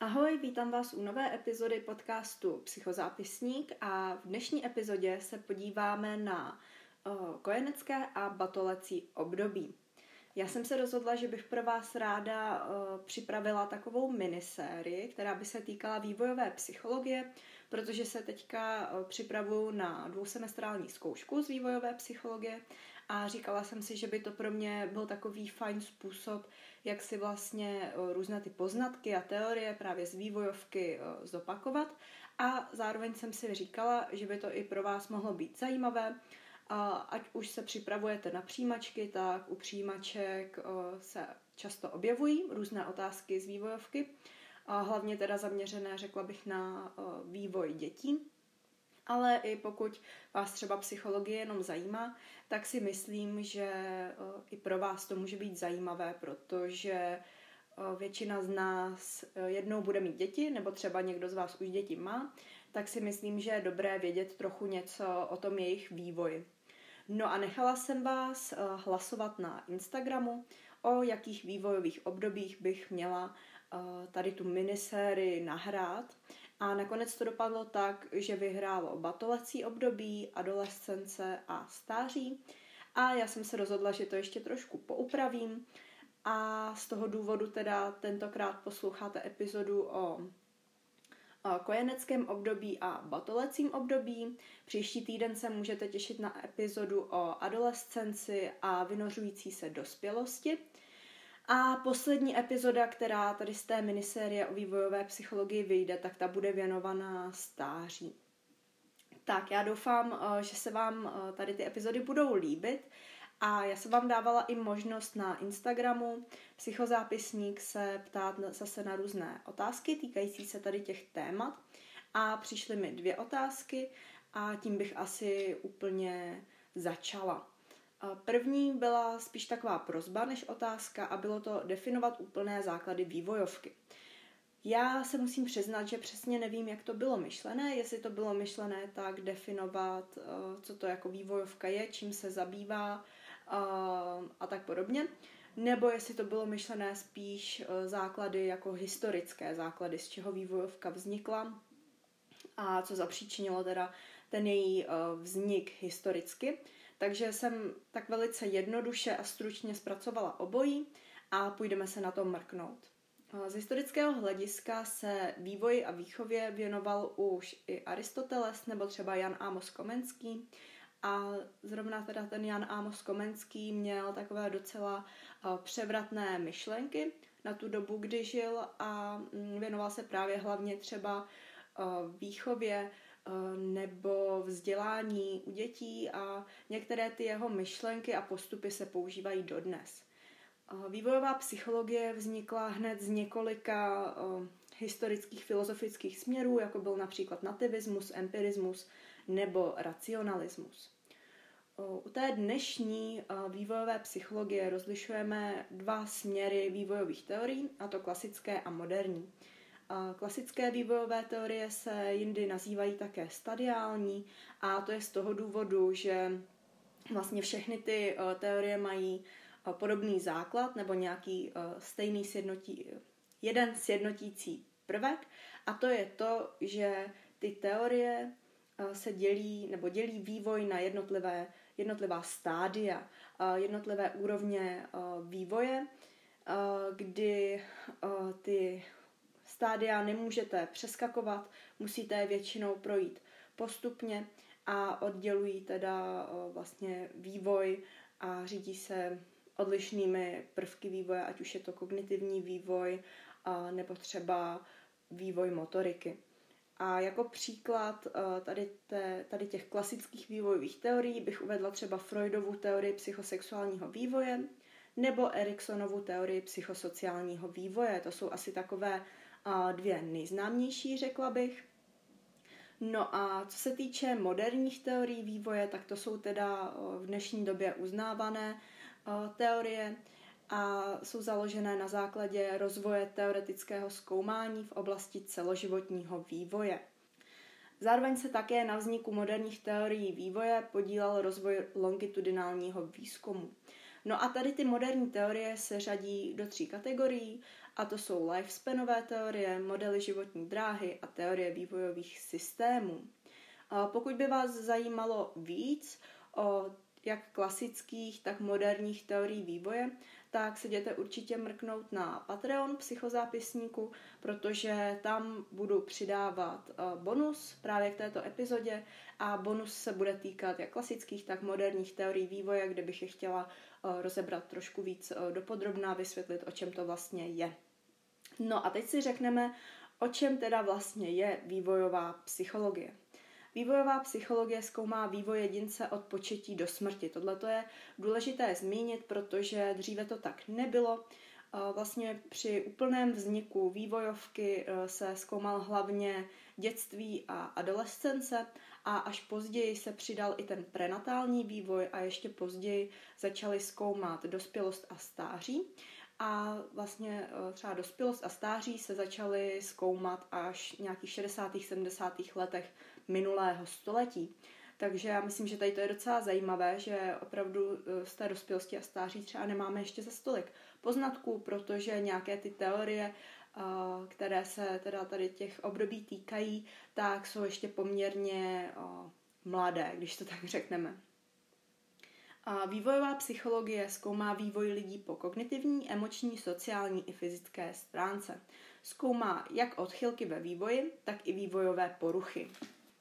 Ahoj, vítám vás u nové epizody podcastu Psychozápisník a v dnešní epizodě se podíváme na uh, kojenecké a batolecí období. Já jsem se rozhodla, že bych pro vás ráda uh, připravila takovou minisérii, která by se týkala vývojové psychologie, protože se teďka uh, připravuju na dvousemestrální zkoušku z vývojové psychologie a říkala jsem si, že by to pro mě byl takový fajn způsob, jak si vlastně uh, různé ty poznatky a teorie právě z vývojovky zopakovat. A zároveň jsem si říkala, že by to i pro vás mohlo být zajímavé, a ať už se připravujete na přijímačky, tak u přijímaček se často objevují různé otázky z vývojovky, a hlavně teda zaměřené, řekla bych, na vývoj dětí. Ale i pokud vás třeba psychologie jenom zajímá, tak si myslím, že i pro vás to může být zajímavé, protože většina z nás jednou bude mít děti, nebo třeba někdo z vás už děti má, tak si myslím, že je dobré vědět trochu něco o tom jejich vývoji. No a nechala jsem vás eh, hlasovat na Instagramu, o jakých vývojových obdobích bych měla eh, tady tu minisérii nahrát. A nakonec to dopadlo tak, že vyhrálo batolecí období, adolescence a stáří. A já jsem se rozhodla, že to ještě trošku poupravím. A z toho důvodu teda tentokrát posloucháte epizodu o kojeneckém období a batolecím období. Příští týden se můžete těšit na epizodu o adolescenci a vynořující se dospělosti. A poslední epizoda, která tady z té minisérie o vývojové psychologii vyjde, tak ta bude věnovaná stáří. Tak, já doufám, eh, že se vám eh, tady ty epizody budou líbit. A já jsem vám dávala i možnost na Instagramu psychozápisník se ptát zase na různé otázky týkající se tady těch témat. A přišly mi dvě otázky a tím bych asi úplně začala. První byla spíš taková prozba než otázka a bylo to definovat úplné základy vývojovky. Já se musím přiznat, že přesně nevím, jak to bylo myšlené, jestli to bylo myšlené tak definovat, co to jako vývojovka je, čím se zabývá, a, a tak podobně. Nebo jestli to bylo myšlené spíš e, základy jako historické základy, z čeho vývojovka vznikla a co zapříčinilo teda ten její e, vznik historicky. Takže jsem tak velice jednoduše a stručně zpracovala obojí a půjdeme se na to mrknout. E, z historického hlediska se vývoji a výchově věnoval už i Aristoteles nebo třeba Jan Amos Komenský, a zrovna teda ten Jan Amos Komenský měl takové docela uh, převratné myšlenky na tu dobu, kdy žil a um, věnoval se právě hlavně třeba uh, výchově uh, nebo vzdělání u dětí a některé ty jeho myšlenky a postupy se používají dodnes. Vývojová psychologie vznikla hned z několika historických filozofických směrů, jako byl například nativismus, empirismus nebo racionalismus. U té dnešní vývojové psychologie rozlišujeme dva směry vývojových teorií, a to klasické a moderní. Klasické vývojové teorie se jindy nazývají také stadiální a to je z toho důvodu, že vlastně všechny ty teorie mají podobný základ nebo nějaký stejný sjednotí, jeden sjednotící prvek a to je to, že ty teorie se dělí nebo dělí vývoj na jednotlivé jednotlivá stádia, jednotlivé úrovně vývoje, kdy ty stádia nemůžete přeskakovat, musíte je většinou projít postupně a oddělují teda vlastně vývoj a řídí se odlišnými prvky vývoje, ať už je to kognitivní vývoj nebo třeba vývoj motoriky. A jako příklad eh, tady, te, tady těch klasických vývojových teorií bych uvedla třeba Freudovu teorii psychosexuálního vývoje nebo Eriksonovu teorii psychosociálního vývoje. To jsou asi takové eh, dvě nejznámější, řekla bych. No a co se týče moderních teorií vývoje, tak to jsou teda eh, v dnešní době uznávané teorie a jsou založené na základě rozvoje teoretického zkoumání v oblasti celoživotního vývoje. Zároveň se také na vzniku moderních teorií vývoje podílel rozvoj longitudinálního výzkumu. No a tady ty moderní teorie se řadí do tří kategorií, a to jsou lifespanové teorie, modely životní dráhy a teorie vývojových systémů. Pokud by vás zajímalo víc o jak klasických, tak moderních teorií vývoje, tak se jděte určitě mrknout na Patreon psychozápisníku, protože tam budu přidávat eh, bonus právě k této epizodě a bonus se bude týkat jak klasických, tak moderních teorií vývoje, kde bych je chtěla eh, rozebrat trošku víc eh, dopodrobná, vysvětlit, o čem to vlastně je. No a teď si řekneme, o čem teda vlastně je vývojová psychologie. Vývojová psychologie zkoumá vývoj jedince od početí do smrti. Tohle je důležité zmínit, protože dříve to tak nebylo. Vlastně při úplném vzniku vývojovky e, se zkoumal hlavně dětství a adolescence a až později se přidal i ten prenatální vývoj a ještě později začali zkoumat dospělost a stáří. A vlastně e, třeba dospělost a stáří se začaly zkoumat až nějakých 60. 70. letech minulého století. Takže já myslím, že tady to je docela zajímavé, že opravdu e, z té dospělosti a stáří třeba nemáme ještě za stolik poznatků, protože nějaké ty teorie, e, které se teda tady těch období týkají, tak jsou ještě poměrně mladé, když to tak řekneme. A vývojová psychologie zkoumá vývoj lidí po kognitivní, emoční, sociální i fyzické stránce. Zkoumá jak odchylky ve vývoji, tak i vývojové poruchy.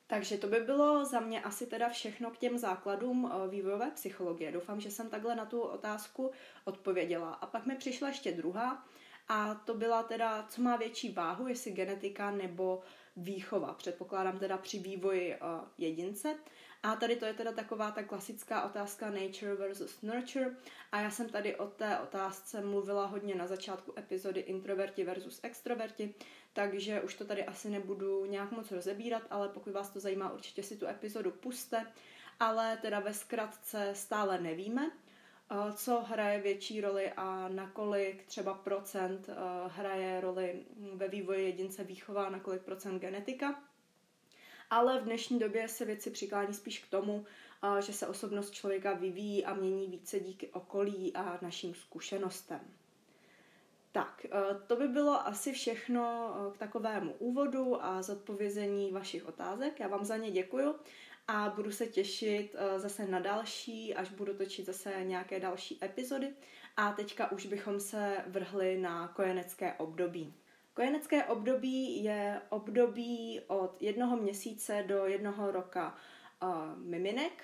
Takže to by bylo za mě asi teda všechno k těm základům eh, vývojové psychologie. Doufám, že jsem takhle na tu otázku odpověděla. A pak mi přišla ještě druhá, a to byla teda, co má větší váhu, jestli genetika nebo výchova. Předpokládám teda při vývoji uh, jedince. A tady to je teda taková ta klasická otázka nature versus nurture. A já jsem tady o té otázce mluvila hodně na začátku epizody introverti versus extroverti, takže už to tady asi nebudu nějak moc rozebírat, ale pokud vás to zajímá, určitě si tu epizodu puste. Ale teda ve zkratce stále nevíme, eh, co hraje větší roli a nakolik třeba procent eh, hraje roli ve vývoji jedince výchova, nakolik procent genetika ale v dnešní době se věci přiklání spíš k tomu, že se osobnost člověka vyvíjí a mění více díky okolí a našim zkušenostem. Tak, to by bylo asi všechno k takovému úvodu a zodpovězení vašich otázek. Já vám za ně děkuju a budu se těšit zase na další, až budu točit zase nějaké další epizody. A teďka už bychom se vrhli na kojenecké období. Kojenecké období je období od jednoho měsíce do jednoho roka uh, miminek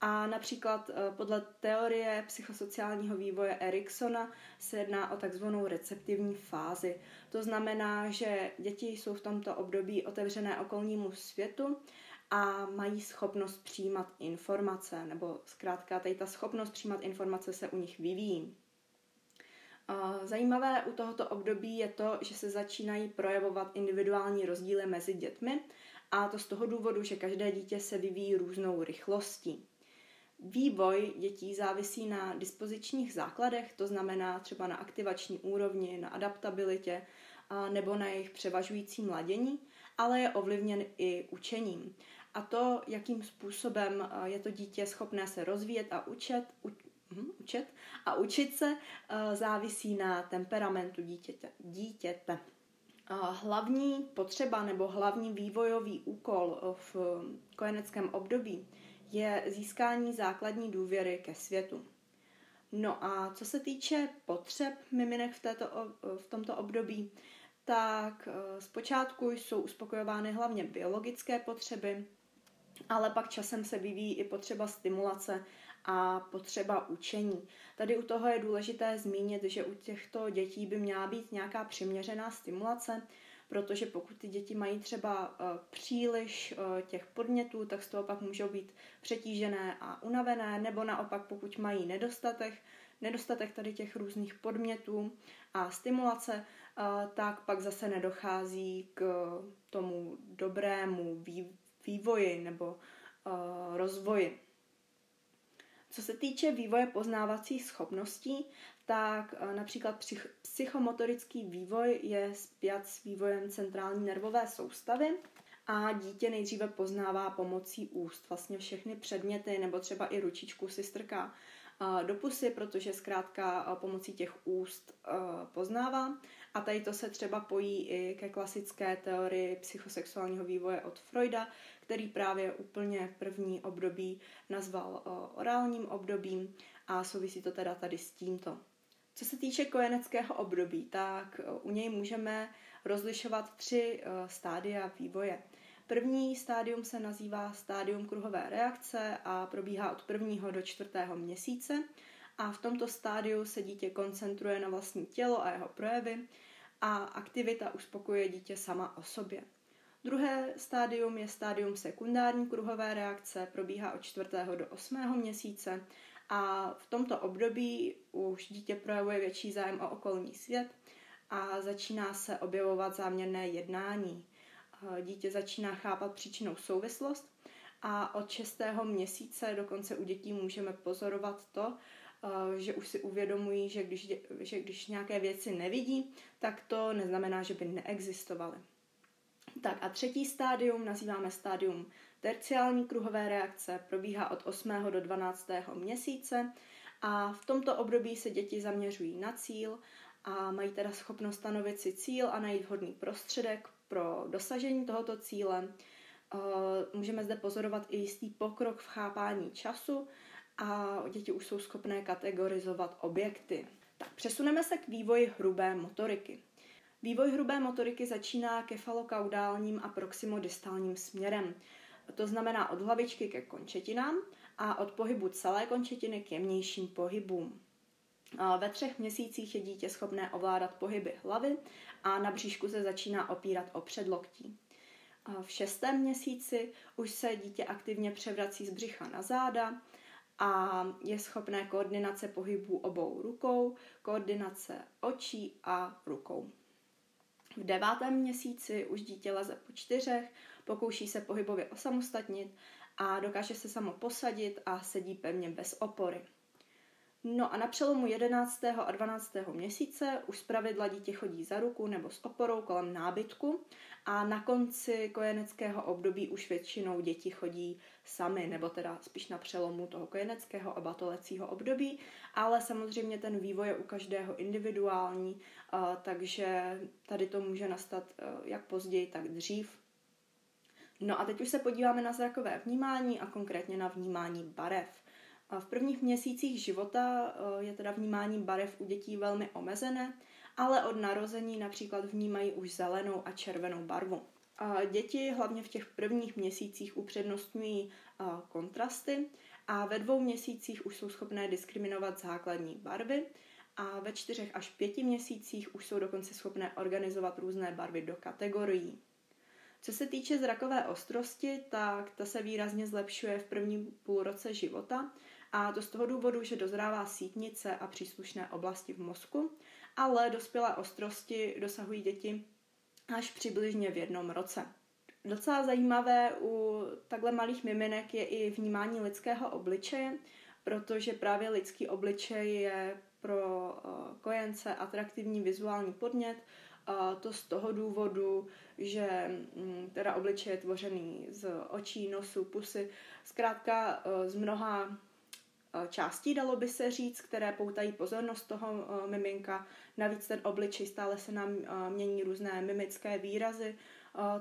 a například uh, podle teorie psychosociálního vývoje Eriksona se jedná o takzvanou receptivní fázi. To znamená, že děti jsou v tomto období otevřené okolnímu světu a mají schopnost přijímat informace, nebo zkrátka tady ta schopnost přijímat informace se u nich vyvíjí. Zajímavé u tohoto období je to, že se začínají projevovat individuální rozdíly mezi dětmi a to z toho důvodu, že každé dítě se vyvíjí různou rychlostí. Vývoj dětí závisí na dispozičních základech, to znamená třeba na aktivační úrovni, na adaptabilitě nebo na jejich převažující mladění, ale je ovlivněn i učením. A to, jakým způsobem je to dítě schopné se rozvíjet a učet, hm, učet a učit se uh, závisí na temperamentu dítěte. dítěte. Hlavní potřeba nebo hlavní vývojový úkol eh, v kojeneckém období je získání základní důvěry ke světu. No a co se týče potřeb miminek v, této, v tomto období, tak zpočátku jsou uspokojovány hlavně biologické potřeby, ale pak časem se vyvíjí i potřeba stimulace a potřeba učení. Tady u toho je důležité zmínit, že u těchto dětí by měla být nějaká přiměřená stimulace, protože pokud ty děti mají třeba uh, příliš uh, těch podnětů, tak z toho pak můžou být přetížené a unavené, nebo naopak pokud mají nedostatek, nedostatek tady těch různých podmětů a stimulace, uh, tak pak zase nedochází k tomu dobrému vývoji nebo rozvoji. Co se týče vývoje poznávacích schopností, tak například psychomotorický vývoj je spjat s vývojem centrální nervové soustavy a dítě nejdříve poznává pomocí úst vlastně všechny předměty nebo třeba i ručičku si strká do pusy, protože zkrátka pomocí těch úst poznává. A tady to se třeba pojí i ke klasické teorii psychosexuálního vývoje od Freuda, který právě úplně první období nazval orálním obdobím a souvisí to teda tady s tímto. Co se týče kojeneckého období, tak u něj můžeme rozlišovat tři stádia vývoje. První stádium se nazývá stádium kruhové reakce a probíhá od prvního do čtvrtého měsíce a v tomto stádiu se dítě koncentruje na vlastní tělo a jeho projevy a aktivita uspokojuje dítě sama o sobě. Druhé stádium je stádium sekundární kruhové reakce, probíhá od čtvrtého do osmého měsíce a v tomto období už dítě projevuje větší zájem o okolní svět a začíná se objevovat záměrné jednání. Dítě začíná chápat příčinou souvislost a od šestého měsíce dokonce u dětí můžeme pozorovat to, že už si uvědomují, že když, že když nějaké věci nevidí, tak to neznamená, že by neexistovaly. Tak a třetí stádium nazýváme stádium terciální kruhové reakce, probíhá od 8. do 12. měsíce a v tomto období se děti zaměřují na cíl a mají teda schopnost stanovit si cíl a najít vhodný prostředek pro dosažení tohoto cíle. Můžeme zde pozorovat i jistý pokrok v chápání času a děti už jsou schopné kategorizovat objekty. Tak přesuneme se k vývoji hrubé motoriky. Vývoj hrubé motoriky začíná kefalokaudálním a proximodistálním směrem. To znamená od hlavičky ke končetinám a od pohybu celé končetiny k jemnějším pohybům. Ve třech měsících je dítě schopné ovládat pohyby hlavy a na bříšku se začíná opírat o předloktí. V šestém měsíci už se dítě aktivně převrací z břicha na záda a je schopné koordinace pohybů obou rukou, koordinace očí a rukou. V devátém měsíci už dítě leze po čtyřech, pokouší se pohybově osamostatnit a dokáže se samo posadit a sedí pevně bez opory. No a na přelomu 11. a 12. měsíce už zpravidla dítě chodí za ruku nebo s oporou kolem nábytku a na konci kojeneckého období už většinou děti chodí sami, nebo teda spíš na přelomu toho kojeneckého a batolecího období, ale samozřejmě ten vývoj je u každého individuální, takže tady to může nastat jak později, tak dřív. No a teď už se podíváme na zrakové vnímání a konkrétně na vnímání barev. V prvních měsících života eh, je teda vnímání barev u dětí velmi omezené, ale od narození například vnímají už zelenou a červenou barvu. Děti hlavně v těch prvních měsících upřednostňují eh, kontrasty a ve dvou měsících už jsou schopné diskriminovat základní barvy a ve čtyřech až pěti měsících už jsou dokonce schopné organizovat různé barvy do kategorií. Co se týče zrakové ostrosti, tak ta se výrazně zlepšuje v prvním půlroce života a to z toho důvodu, že dozrává sítnice a příslušné oblasti v mozku, ale dospělé ostrosti dosahují děti až přibližně v jednom roce. Docela zajímavé u takhle malých miminek je i vnímání lidského obličeje, protože právě lidský obličej je pro eh, kojence atraktivní vizuální podnět, a to z toho důvodu, že mm, teda obličej je tvořený z očí, nosu, pusy, zkrátka eh, z mnoha částí, dalo by se říct, které poutají pozornost toho uh, miminka. Navíc ten obličej stále se nám uh, mění různé mimické výrazy,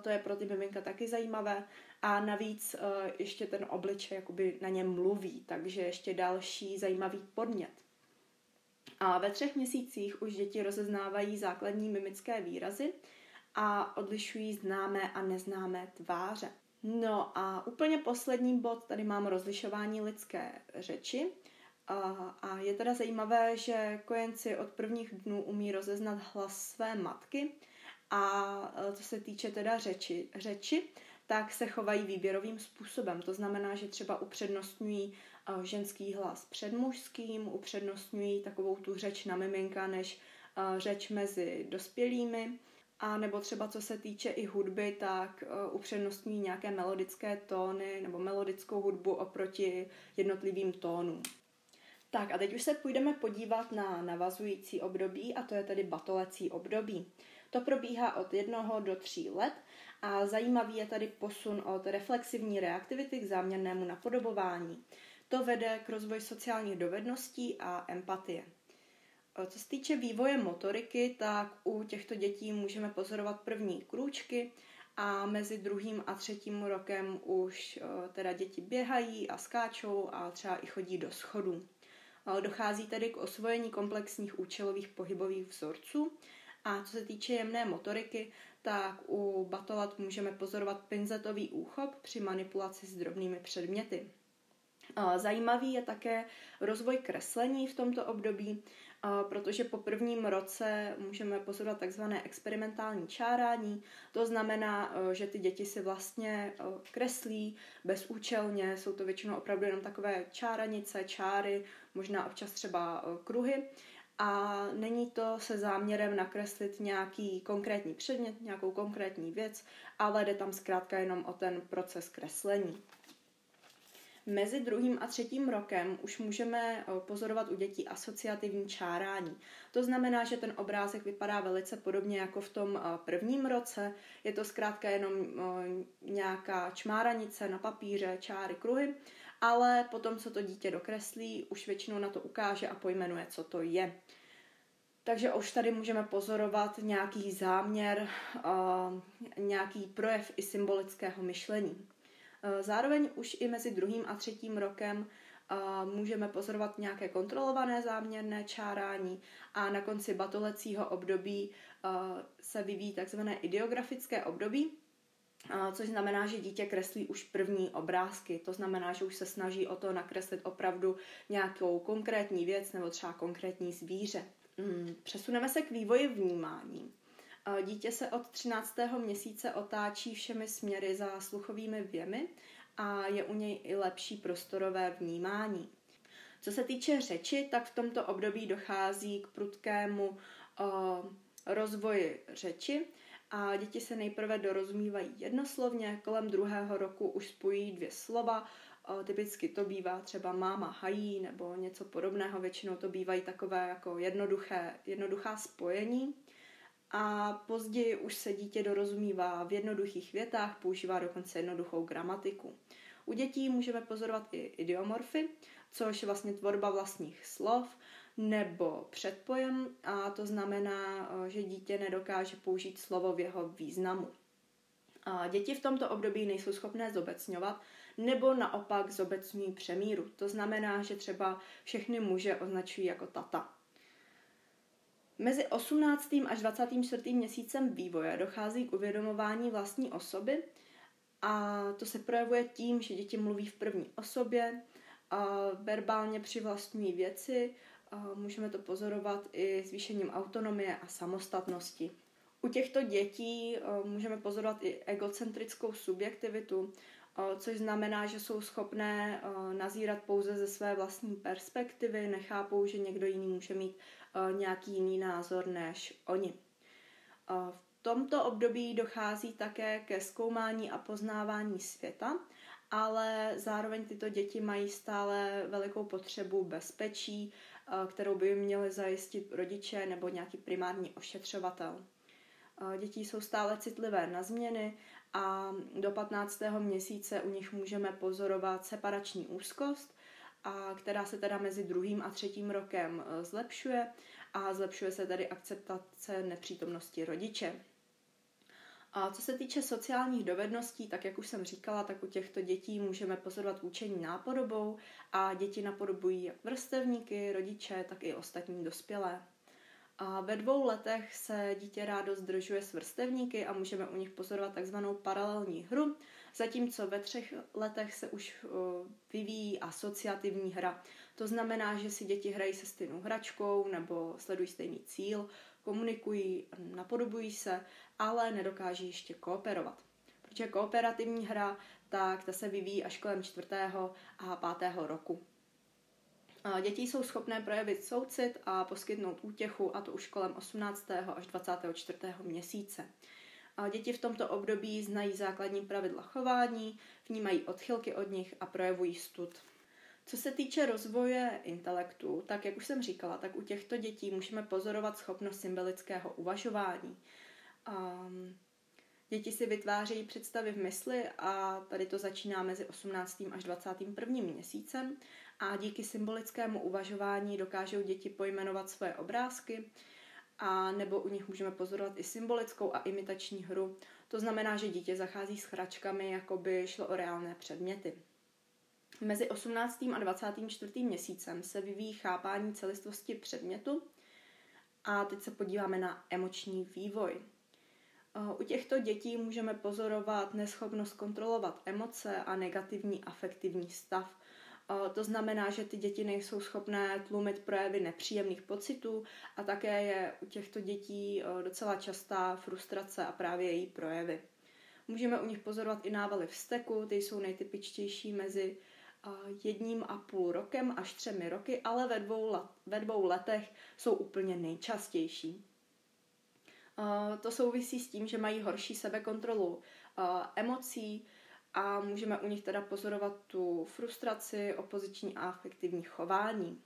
to je pro ty miminka taky zajímavé. A navíc ještě ten obličej jakoby na něm mluví, takže ještě další zajímavý podnět. A ve třech měsících už děti rozeznávají základní mimické výrazy a odlišují známé a neznámé tváře. No a úplně poslední bod, tady mám rozlišování lidské řeči. A, je teda zajímavé, že kojenci od prvních dnů umí rozeznat hlas své matky a co se týče teda řeči, řeči tak se chovají výběrovým způsobem. To znamená, že třeba upřednostňují ženský hlas před mužským, upřednostňují takovou tu řeč na miminka než řeč mezi dospělými a nebo třeba co se týče i hudby, tak uh, upřednostní nějaké melodické tóny nebo melodickou hudbu oproti jednotlivým tónům. Tak a teď už se půjdeme podívat na navazující období a to je tedy batolecí období. To probíhá od jednoho do tří let a zajímavý je tady posun od reflexivní reaktivity k záměrnému napodobování. To vede k rozvoji sociálních dovedností a empatie. Co se týče vývoje motoriky, tak u těchto dětí můžeme pozorovat první krůčky a mezi druhým a třetím rokem už eh, teda děti běhají a skáčou a třeba i chodí do schodů. Dochází tedy k osvojení komplexních účelových pohybových vzorců a co se týče jemné motoriky, tak u batolat můžeme pozorovat pinzetový úchop při manipulaci s drobnými předměty. Zajímavý je také rozvoj kreslení v tomto období, protože po prvním roce můžeme pozorovat takzvané experimentální čárání. To znamená, že ty děti si vlastně kreslí bezúčelně, jsou to většinou opravdu jenom takové čáranice, čáry, možná občas třeba kruhy. A není to se záměrem nakreslit nějaký konkrétní předmět, nějakou konkrétní věc, ale jde tam zkrátka jenom o ten proces kreslení. Mezi druhým a třetím rokem už můžeme eh, pozorovat u dětí asociativní čárání. To znamená, že ten obrázek vypadá velice podobně jako v tom eh, prvním roce. Je to zkrátka jenom eh, nějaká čmáranice na papíře, čáry, kruhy, ale potom, co to dítě dokreslí, už většinou na to ukáže a pojmenuje, co to je. Takže už tady můžeme pozorovat nějaký záměr, nějaký projev i symbolického myšlení. Eh, zároveň už i mezi druhým a třetím rokem eh, můžeme pozorovat nějaké kontrolované záměrné čárání a na konci batolecího období eh, se vyvíjí takzvané ideografické období, což znamená, že dítě kreslí už první obrázky. To znamená, že už se snaží o to nakreslit opravdu nějakou konkrétní věc nebo třeba konkrétní zvíře. Hmm, přesuneme se k vývoji vnímání. Dítě se od 13. měsíce otáčí všemi směry za sluchovými věmi a je u něj i lepší prostorové vnímání. Co se týče řeči, tak v tomto období dochází k prudkému rozvoji řeči a děti se nejprve dorozumívají jednoslovně, kolem druhého roku už spojí dvě slova, typicky to bývá třeba máma hají nebo něco podobného, většinou to bývají takové jako jednoduché, jednoduchá spojení a později už se dítě dorozumívá v jednoduchých větách, používá dokonce jednoduchou gramatiku. U dětí můžeme pozorovat i idiomorfy, což je vlastně tvorba vlastních slov nebo předpojem a to znamená, že dítě nedokáže použít slovo v jeho významu. A děti v tomto období nejsou schopné zobecňovat nebo naopak zobecňují přemíru. To znamená, že třeba všechny muže označují jako tata. Mezi 18. až 24. měsícem vývoje dochází k uvědomování vlastní osoby a to se projevuje tím, že děti mluví v první osobě, a verbálně přivlastňují věci, a můžeme to pozorovat i zvýšením autonomie a samostatnosti. U těchto dětí můžeme pozorovat i egocentrickou subjektivitu, což znamená, že jsou schopné nazírat pouze ze své vlastní perspektivy, nechápou, že někdo jiný může mít nějaký jiný názor než oni. V tomto období dochází také ke zkoumání a poznávání světa, ale zároveň tyto děti mají stále velikou potřebu bezpečí, kterou by měly zajistit rodiče nebo nějaký primární ošetřovatel. Děti jsou stále citlivé na změny a do 15. měsíce u nich můžeme pozorovat separační úzkost, a která se teda mezi druhým a třetím rokem e, zlepšuje a zlepšuje se tedy akceptace nepřítomnosti rodiče. A co se týče sociálních dovedností, tak jak už jsem říkala, tak u těchto dětí můžeme pozorovat učení nápodobou a děti napodobují jak vrstevníky, rodiče, tak i ostatní dospělé. A ve dvou letech se dítě rádo zdržuje s vrstevníky a můžeme u nich pozorovat takzvanou paralelní hru, zatímco ve třech letech se už vyvíjí asociativní hra. To znamená, že si děti hrají se stejnou hračkou nebo sledují stejný cíl, komunikují, napodobují se, ale nedokáží ještě kooperovat. Protože kooperativní hra, tak ta se vyvíjí až kolem čtvrtého a pátého roku. Děti jsou schopné projevit soucit a poskytnout útěchu, a to už kolem 18. až 24. měsíce. Děti v tomto období znají základní pravidla chování, vnímají odchylky od nich a projevují stud. Co se týče rozvoje intelektu, tak jak už jsem říkala, tak u těchto dětí můžeme pozorovat schopnost symbolického uvažování. Um, děti si vytvářejí představy v mysli a tady to začíná mezi 18. až 21. měsícem a díky symbolickému uvažování dokážou děti pojmenovat svoje obrázky a nebo u nich můžeme pozorovat i symbolickou a imitační hru. To znamená, že dítě zachází s hračkami, jako by šlo o reálné předměty. Mezi 18. a 24. měsícem se vyvíjí chápání celistvosti předmětu a teď se podíváme na emoční vývoj. U těchto dětí můžeme pozorovat neschopnost kontrolovat emoce a negativní afektivní stav. To znamená, že ty děti nejsou schopné tlumit projevy nepříjemných pocitů a také je u těchto dětí docela častá frustrace a právě její projevy. Můžeme u nich pozorovat i návaly vzteku, ty jsou nejtypičtější mezi jedním a půl rokem až třemi roky, ale ve dvou, let, ve dvou letech jsou úplně nejčastější. To souvisí s tím, že mají horší sebekontrolu emocí a můžeme u nich teda pozorovat tu frustraci, opoziční a afektivní chování.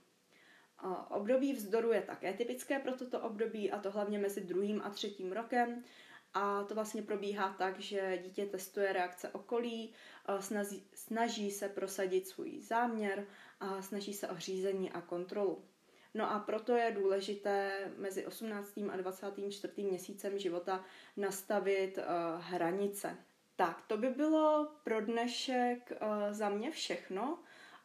Období vzdoru je také typické pro toto období a to hlavně mezi druhým a třetím rokem. A to vlastně probíhá tak, že dítě testuje reakce okolí, snaží, snaží se prosadit svůj záměr a snaží se o řízení a kontrolu. No a proto je důležité mezi 18. a 24. měsícem života nastavit uh, hranice. Tak, to by bylo pro dnešek uh, za mě všechno.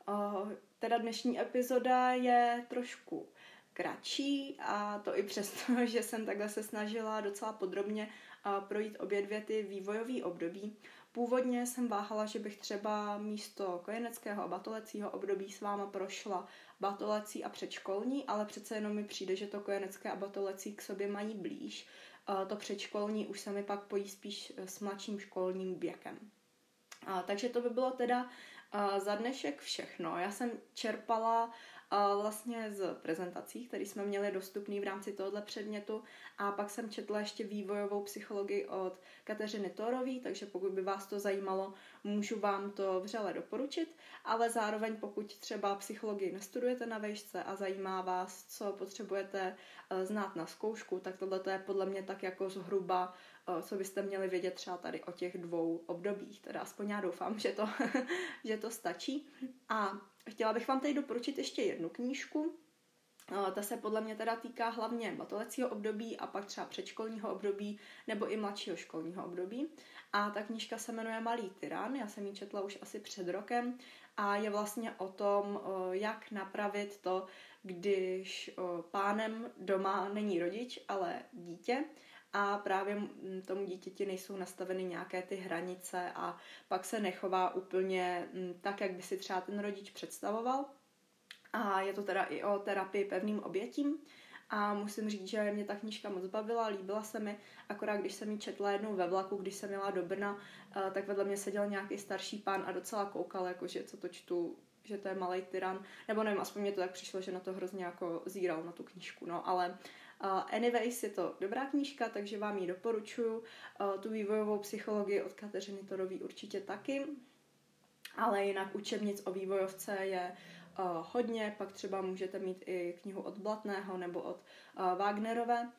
Uh, teda dnešní epizoda je trošku kratší a to i přesto, že jsem takhle se snažila docela podrobně projít obě dvě ty vývojové období. Původně jsem váhala, že bych třeba místo kojeneckého a batolecího období s váma prošla batolecí a předškolní, ale přece jenom mi přijde, že to kojenecké a batolecí k sobě mají blíž. To předškolní už se mi pak pojí spíš s mladším školním věkem. Takže to by bylo teda za dnešek všechno. Já jsem čerpala vlastně z prezentací, které jsme měli dostupný v rámci tohoto předmětu a pak jsem četla ještě vývojovou psychologii od Kateřiny Torový, takže pokud by vás to zajímalo, můžu vám to vřele doporučit, ale zároveň pokud třeba psychologii nestudujete na vejšce a zajímá vás, co potřebujete eh, znát na zkoušku, tak tohle je podle mě tak jako zhruba eh, co byste měli vědět třeba tady o těch dvou obdobích. Teda aspoň já doufám, že to, že to stačí. A Chtěla bych vám tady doporučit ještě jednu knížku. Ta se podle mě teda týká hlavně batolecího období a pak třeba předškolního období nebo i mladšího školního období. A ta knížka se jmenuje Malý tyran, já jsem ji četla už asi před rokem a je vlastně o tom, jak napravit to, když pánem doma není rodič, ale dítě a právě tomu dítěti nejsou nastaveny nějaké ty hranice a pak se nechová úplně tak, jak by si třeba ten rodič představoval. A je to teda i o terapii pevným obětím. A musím říct, že mě ta knížka moc bavila, líbila se mi, akorát když jsem ji četla jednou ve vlaku, když jsem jela do Brna, eh, tak vedle mě seděl nějaký starší pán a docela koukal, jakože co to čtu, že to je malý tyran, nebo nevím, aspoň mě to tak přišlo, že na to hrozně jako zíral na tu knížku, no, ale anyways, je to dobrá knížka, takže vám ji doporučuji. Tu vývojovou psychologii od Kateřiny Torový určitě taky. Ale jinak učebnic o vývojovce je hodně, pak třeba můžete mít i knihu od Blatného nebo od Wagnerové,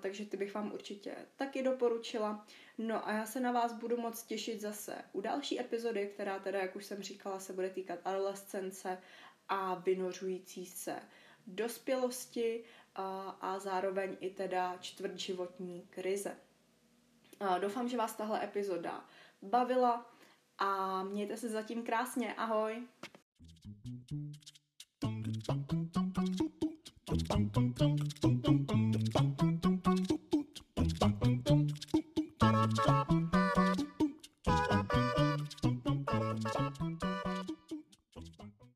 takže ty bych vám určitě taky doporučila. No a já se na vás budu moc těšit zase u další epizody, která teda, jak už jsem říkala, se bude týkat adolescence a vynořující se dospělosti a, zároveň i teda čtvrtživotní krize. Doufám, že vás tahle epizoda bavila a mějte se zatím krásně. Ahoj!